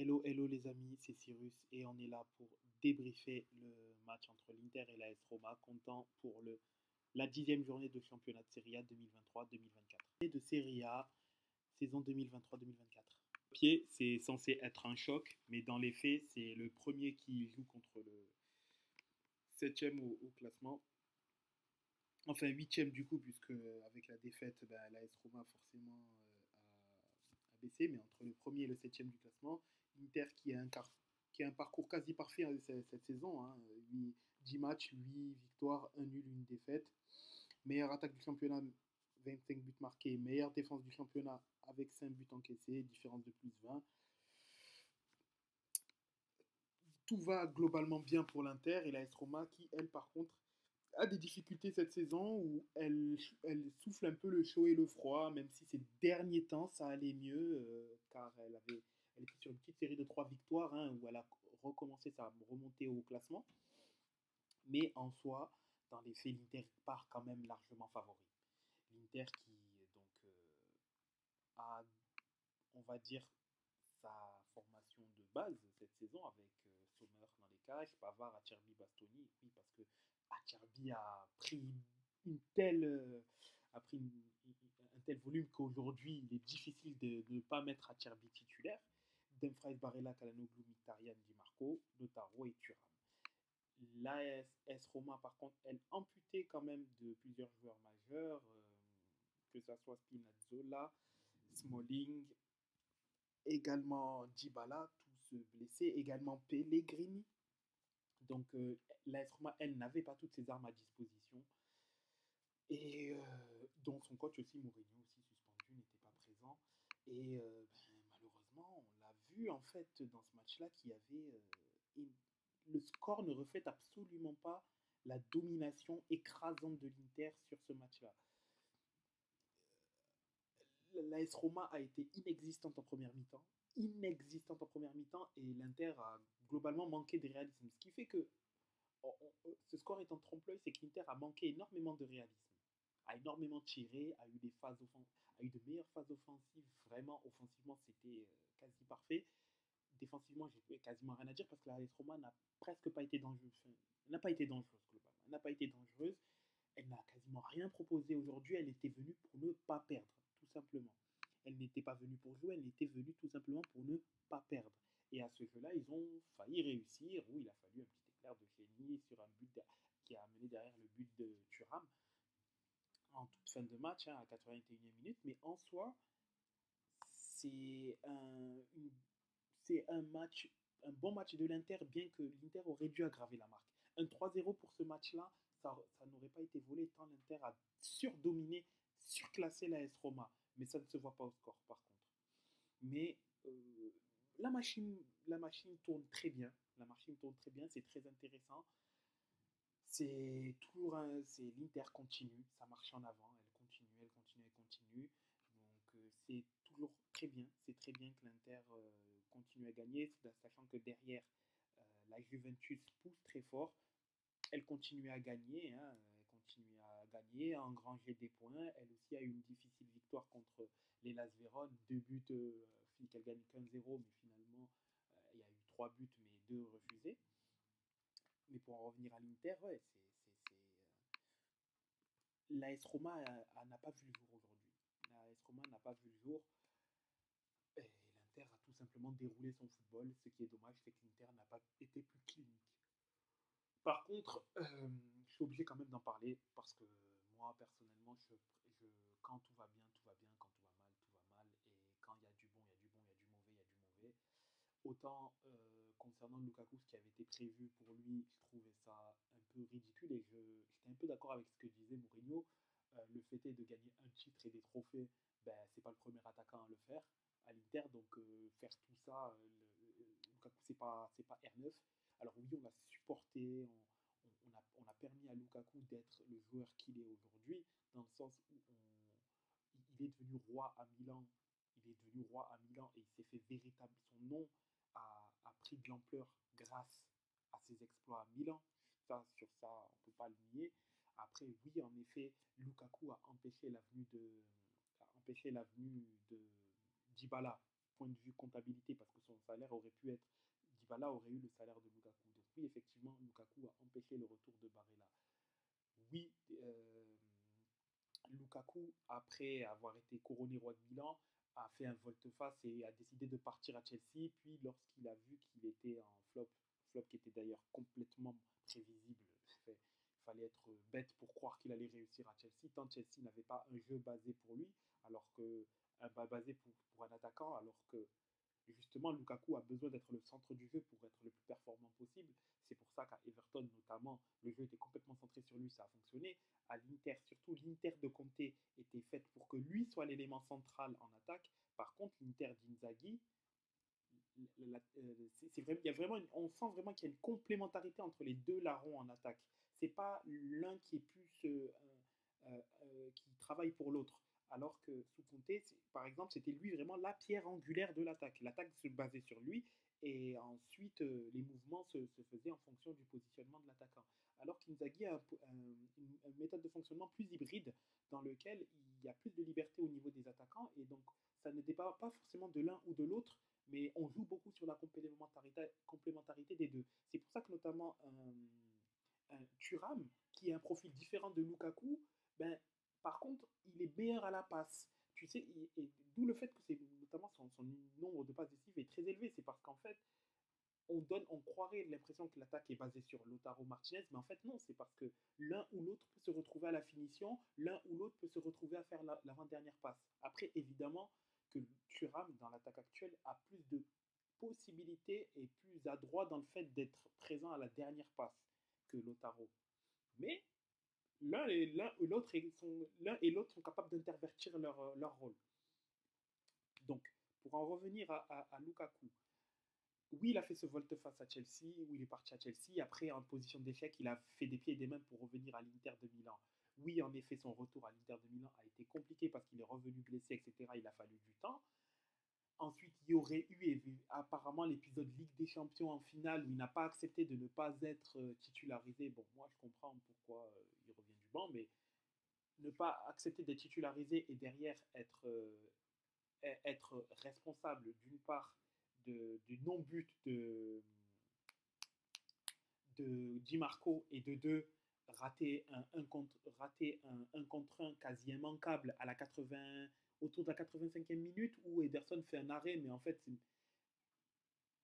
Hello, hello les amis, c'est Cyrus et on est là pour débriefer le match entre l'Inter et la S Roma, comptant pour le, la dixième journée de championnat de Serie A 2023-2024. Et de Serie A, saison 2023-2024. Pied, c'est censé être un choc, mais dans les faits, c'est le premier qui joue contre le septième au, au classement. Enfin, huitième du coup, puisque avec la défaite, ben, la S Roma forcément euh, a, a baissé, mais entre le premier et le septième du classement. Inter qui a un, parcours quasi parfait hein, cette, saison. Hein. 8, 10 matchs, 8 victoires, 1 nul, 1 défaite. Meilleure attaque du championnat, 25 buts marqués. Meilleure défense du championnat avec 5 buts encaissés, différence de plus 20. Tout va globalement bien pour l'Inter et la S qui, elle, par contre, a des difficultés cette saison où elle, elle, souffle un peu le chaud et le froid, même si ces derniers temps ça allait mieux, euh, car elle avait elle était sur une petite série de trois victoires hein, où elle a recommencé sa remontée au classement. Mais en soi, dans les faits, l'Inter part quand même largement favori. L'Inter qui donc euh, a, on va dire, sa formation de base cette saison avec euh, Sommer dans les cages, Pavard, Acerbi, Bastoni. Oui, parce que Acerbi a pris une telle, euh, a pris un tel volume qu'aujourd'hui, il est difficile de ne pas mettre Acerbi titulaire. Dumfries, Barella, Kalanoglu, Mkhitaryan, Di Marco, Notaro et Thuram. L'AS Roma, par contre, elle amputait quand même de plusieurs joueurs majeurs, euh, que ce soit Spinazzola, Smalling, également Dybala, tous blessés, également Pellegrini. Donc euh, l'AS Roma, elle n'avait pas toutes ses armes à disposition. Et euh, son coach aussi, Mourinho, aussi suspendu, n'était pas présent. Et euh, ben, malheureusement, on l'a en fait dans ce match-là qu'il y avait euh, le score ne reflète absolument pas la domination écrasante de l'Inter sur ce match-là. L'AS Roma a été inexistante en première mi-temps, inexistante en première mi-temps, et l'Inter a globalement manqué de réalisme. Ce qui fait que ce score en trompe-l'œil, c'est que l'Inter a manqué énormément de réalisme, a énormément tiré, a eu des phases a eu de meilleures phases offensives. Vraiment, offensivement, c'était euh, quasi parfait. Défensivement, j'ai quasiment rien à dire parce que la Roma n'a presque pas été dangereuse. Enfin, n'a pas été dangereuse globalement. Elle n'a pas été dangereuse. Elle n'a quasiment rien proposé aujourd'hui. Elle était venue pour ne pas perdre, tout simplement. Elle n'était pas venue pour jouer. Elle était venue tout simplement pour ne pas perdre. Et à ce jeu-là, ils ont failli réussir. Où il a fallu un petit éclair de génie sur un but qui a amené derrière le but de Thuram en toute fin de match, hein, à 81e minute, mais en soi, c'est un, un match, un bon match de l'Inter, bien que l'Inter aurait dû aggraver la marque. Un 3-0 pour ce match-là, ça, ça n'aurait pas été volé tant l'Inter a surdominé, surclassé la S Roma, mais ça ne se voit pas au score par contre. Mais euh, la, machine, la machine tourne très bien, la machine tourne très bien, c'est très intéressant c'est toujours un, c'est l'Inter continue, ça marche en avant, elle continue, elle continue, elle continue. Donc euh, c'est toujours très bien, c'est très bien que l'Inter euh, continue à gagner, sachant que derrière euh, la Juventus pousse très fort. Elle continue à gagner, hein, elle continue à gagner, à engranger des points. Elle aussi a eu une difficile victoire contre les Las Véron, deux buts, qu'elle gagne 15-0, mais finalement il y a eu trois buts, mais deux refusés. Mais pour en revenir à l'Inter, ouais, c'est, c'est... l'AS Roma n'a pas vu le jour aujourd'hui. L'AS Roma n'a pas vu le jour. Et l'Inter a tout simplement déroulé son football. Ce qui est dommage, c'est que l'Inter n'a pas été plus clinique. Par contre, euh, je suis obligé quand même d'en parler parce que moi, personnellement, je, quand tout va bien, tout va bien. Quand tout va mal, tout va mal. Et quand il y a du bon, il y a du bon, il y a du mauvais, il y a du mauvais. Autant euh, concernant Lukaku, ce qui avait été prévu pour lui, je trouvais ça un peu ridicule et j'étais un peu d'accord avec ce que disait Mourinho. Euh, le fait est de gagner un titre et des trophées, ben, c'est pas le premier attaquant à le faire à l'Inter, donc euh, faire tout ça, le, le, Lukaku c'est pas, pas R9. Alors oui, on l'a supporté, on, a, on a permis à Lukaku d'être le joueur qu'il est aujourd'hui, dans le sens où il est devenu roi à Milan, il est devenu roi à Milan et il s'est fait véritable, son nom a, a pris de l'ampleur grâce à ses exploits à Milan. Ça, sur ça, on ne peut pas le nier. Après, oui, en effet, Lukaku a empêché l'avenue de, a empêché l'avenue de Dybala point de vue comptabilité, parce que son salaire aurait pu être. Dybala aurait eu le salaire de Lukaku. Donc, oui, effectivement, Lukaku a empêché le retour de Barella. Oui, euh, Lukaku, après avoir été couronné roi de Milan, a fait un volte-face et a décidé de partir à Chelsea. Puis, lorsqu'il a vu qu'il était en flop, flop qui était d'ailleurs complètement prévisible, il fallait être bête pour croire qu'il allait réussir à Chelsea, tant Chelsea n'avait pas un jeu basé pour lui, alors que un basé pour, pour un attaquant, alors que justement Lukaku a besoin d'être le centre du jeu pour être le plus performant possible. C'est pour ça qu'à Everton notamment, le jeu était complètement centré sur lui, ça a fonctionné. À l'Inter, surtout l'Inter de Conte était faite pour que lui soit l'élément central en attaque. Par contre, l'Inter d'Inzaghi, euh, on sent vraiment qu'il y a une complémentarité entre les deux larrons en attaque. C'est pas l'un qui est plus euh, euh, qui travaille pour l'autre. Alors que sous par exemple, c'était lui vraiment la pierre angulaire de l'attaque. L'attaque se basait sur lui et ensuite les mouvements se, faisaient en fonction du positionnement de l'attaquant. Alors qu'Inzaghi a une, méthode de fonctionnement plus hybride dans lequel il y a plus de liberté au niveau des attaquants et donc ça ne dépend pas forcément de l'un ou de l'autre, mais on joue beaucoup sur la complémentarité, des deux. C'est pour ça que notamment un, un Thuram, qui a un profil différent de Lukaku, ben, par contre, il est meilleur à la passe. Tu sais, d'où le fait que notamment son, son, nombre de passes décisives est très élevé. C'est parce qu'en fait, on donne, on croirait l'impression que l'attaque est basée sur Lotaro Martinez, mais en fait non, c'est parce que l'un ou l'autre peut se retrouver à la finition, l'un ou l'autre peut se retrouver à faire l'avant-dernière passe. Après, évidemment, que Thuram, dans l'attaque actuelle, a plus de possibilités et plus adroit dans le fait d'être présent à la dernière passe que Lotaro. Mais l'un et l'autre sont, sont capables d'intervertir leur, euh, leur rôle. Donc, pour en revenir à, à, Lukaku, oui, il a fait ce volte-face à Chelsea, où il est parti à Chelsea. Après, en position d'échec, il a fait des pieds et des mains pour revenir à l'Inter de Milan. Oui, en effet, son retour à l'Inter de Milan a été compliqué parce qu'il est revenu blessé, etc. Il a fallu du temps. Ensuite, il y aurait eu apparemment l'épisode Ligue des Champions en finale où il n'a pas accepté de ne pas être euh, titularisé. Bon, moi, je comprends pourquoi euh, il revient du banc, mais ne pas accepter d'être titularisé et derrière être, euh, être responsable d'une part de, du non-but de, de Di Marco et de deux, rater un, un contre, rater un, un contre un quasi immanquable à la 80 autour de la 85e minute où Ederson fait un arrêt, mais en fait,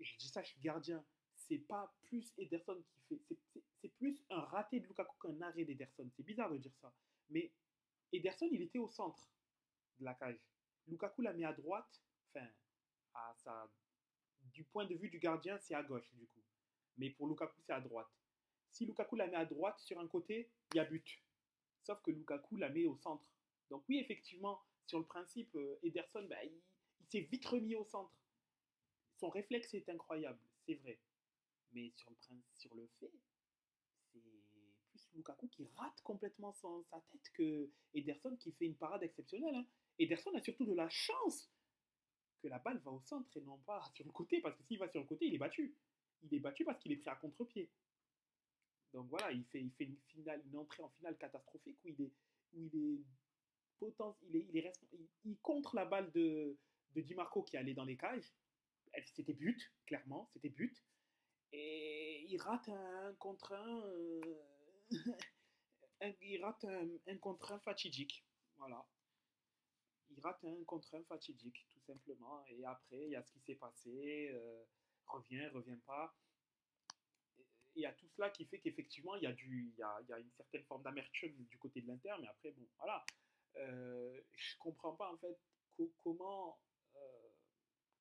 je dis ça, je suis gardien. C'est pas plus Ederson qui fait. C'est plus un raté de Lukaku qu'un arrêt d'Ederson. C'est bizarre de dire ça. Mais Ederson, il était au centre de la cage. Lukaku l'a mis à droite. Enfin, à sa, du point de vue du gardien, c'est à gauche, du coup. Mais pour Lukaku, c'est à droite. Si Lukaku la met à droite sur un côté, il y a but. Sauf que Lukaku la met au centre. Donc oui, effectivement, sur le principe, euh, Ederson, bah, il, s'est vite remis au centre. Son réflexe est incroyable, c'est vrai. Mais sur le, sur le fait, c'est plus Lukaku qui rate complètement sa tête que Ederson qui fait une parade exceptionnelle. Hein. Ederson a surtout de la chance que la balle va au centre et non pas sur le côté, parce que s'il va sur le côté, il est battu. Il est battu parce qu'il est pris à contre-pied. Donc voilà, il fait, il fait une, une entrée en finale catastrophique où où il est il, est, contre la balle de, Di Marco qui allait dans les cages. C'était but, clairement, c'était but. Et il rate un contre un. Euh, il rate un, contre un fatidique. Voilà. Il rate un contre un fatidique, tout simplement. Et après, il y a ce qui s'est passé. Euh, revient, revient pas. Il y a tout cela qui fait qu'effectivement, il, y a y a une certaine forme d'amertume du côté de l'Inter. Mais après, bon, voilà euh, je comprends pas en fait comment euh,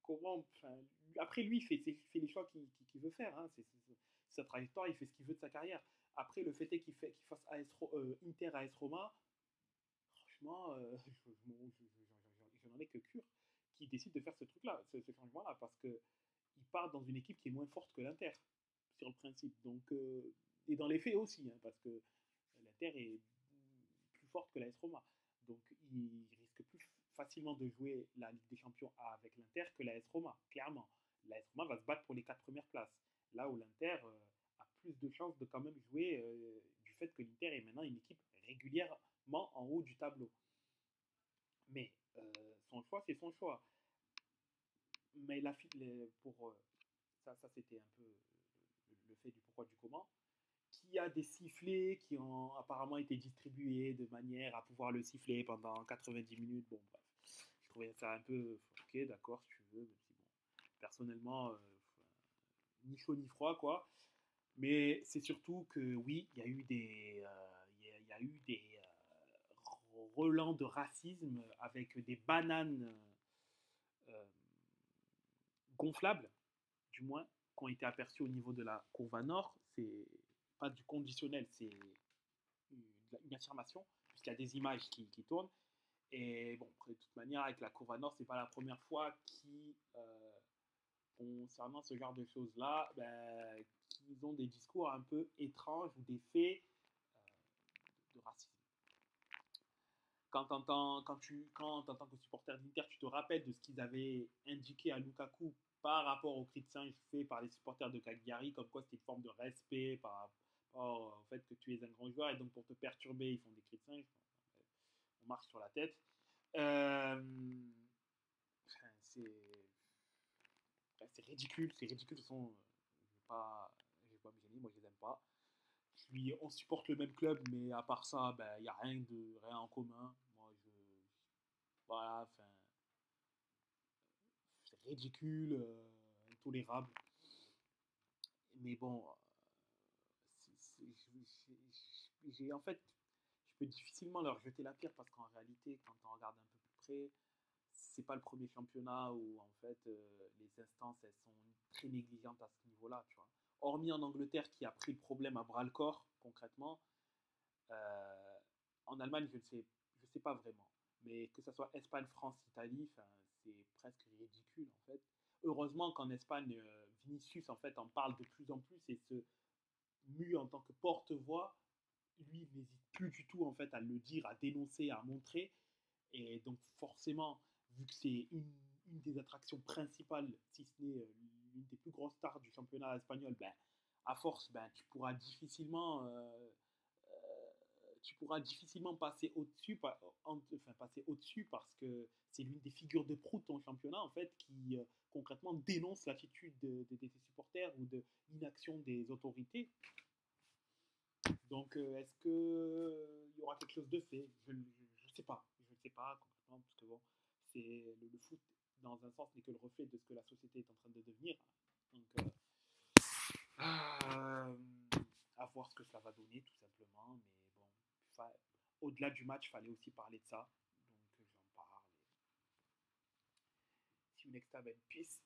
comment après lui il fait, les choix qu'il veut faire hein, c'est sa trajectoire il fait ce qu'il veut de sa carrière. Après le fait est qu'il fasse AS, euh, Inter AS Roma franchement je, n'en ai que cure qui décide de faire ce truc là ce, changement là parce que il part dans une équipe qui est moins forte que l'Inter sur le principe. Donc et dans les faits aussi hein, parce que l'Inter est plus forte que l'AS Roma donc, il risque plus facilement de jouer la Ligue des Champions avec l'Inter que l'AS Roma, clairement. L'AS Roma va se battre pour les quatre premières places. Là où l'Inter euh, a plus de chances de quand même jouer euh, du fait que l'Inter est maintenant une équipe régulièrement en haut du tableau. Mais euh, son choix, c'est son choix. mais la, pour, ça, ça c'était un peu le fait du pourquoi du comment, qui a des sifflets qui ont apparemment été distribués de manière à pouvoir le siffler pendant 90 minutes. Bon, bref, je trouvais ça un peu ok, d'accord, si tu veux, personnellement, euh, ni chaud ni froid, quoi. Mais c'est surtout que oui, il y a eu des, euh, il y, a eu des euh, relents de racisme avec des bananes gonflables, du moins, qui ont été aperçues au niveau de la courbe nord. C'est pas du conditionnel, c'est une, affirmation, puisqu'il y a des images qui, tournent. Et bon, de toute manière, avec la Courva Nord, c'est pas la première fois qui, euh, concernant ce genre de choses-là, ben, qu'ils ont des discours un peu étranges ou des faits euh, de racisme. Quand, quand, tu, quand en tant que supporter d'Inter, tu te rappelles de ce qu'ils avaient indiqué à Lukaku par rapport aux singe faits par les supporters de Cagliari, comme quoi c'était une forme de respect par rapport au fait que tu es un grand joueur et donc pour te perturber, ils font des singe. On marche sur la tête. Euh, c'est ridicule, c'est ridicule. De toute façon, je pas, je vais pas gêner, moi je les aime pas. Puis on supporte le même club, mais à part ça, il ben, n'y a rien, de, rien en commun. Moi, je. Voilà. Ridicule, euh, intolérable. Mais bon, j'ai en fait, je peux difficilement leur jeter la pierre parce qu'en réalité, quand on regarde un peu plus près, c'est pas le premier championnat où en fait euh, les instances elles sont très négligentes à ce niveau-là, tu vois. Hormis en Angleterre qui a pris le problème à bras le corps concrètement, euh, en Allemagne je ne sais, je sais pas vraiment, mais que ce soit Espagne, France, Italie, c'est presque ridicule en fait. Heureusement qu'en Espagne, euh, Vinicius en fait en parle de plus en plus et se Mu en tant que porte-voix, lui n'hésite plus du tout en fait à le dire, à dénoncer, à montrer. Et donc forcément, vu que c'est une, des attractions principales, si ce n'est euh, l'une des plus grosses stars du championnat espagnol, ben, à force, ben, tu pourras difficilement, euh, tu pourras difficilement passer au-dessus, enfin passer au-dessus parce que c'est l'une des figures de proue de ton championnat en fait qui concrètement dénonce l'attitude de, supporters ou de l'inaction des autorités. Donc, euh, est-ce qu'il euh, y aura quelque chose de fait? Je ne sais pas. Je ne sais pas concrètement, parce que bon, c'est le, foot, dans un sens, n'est que le reflet de ce que la société est en train de devenir. Donc, euh, à voir ce que ça va donner, tout simplement. Au-delà du match, il fallait aussi parler de ça. Donc, j'en parle. See you next time and peace.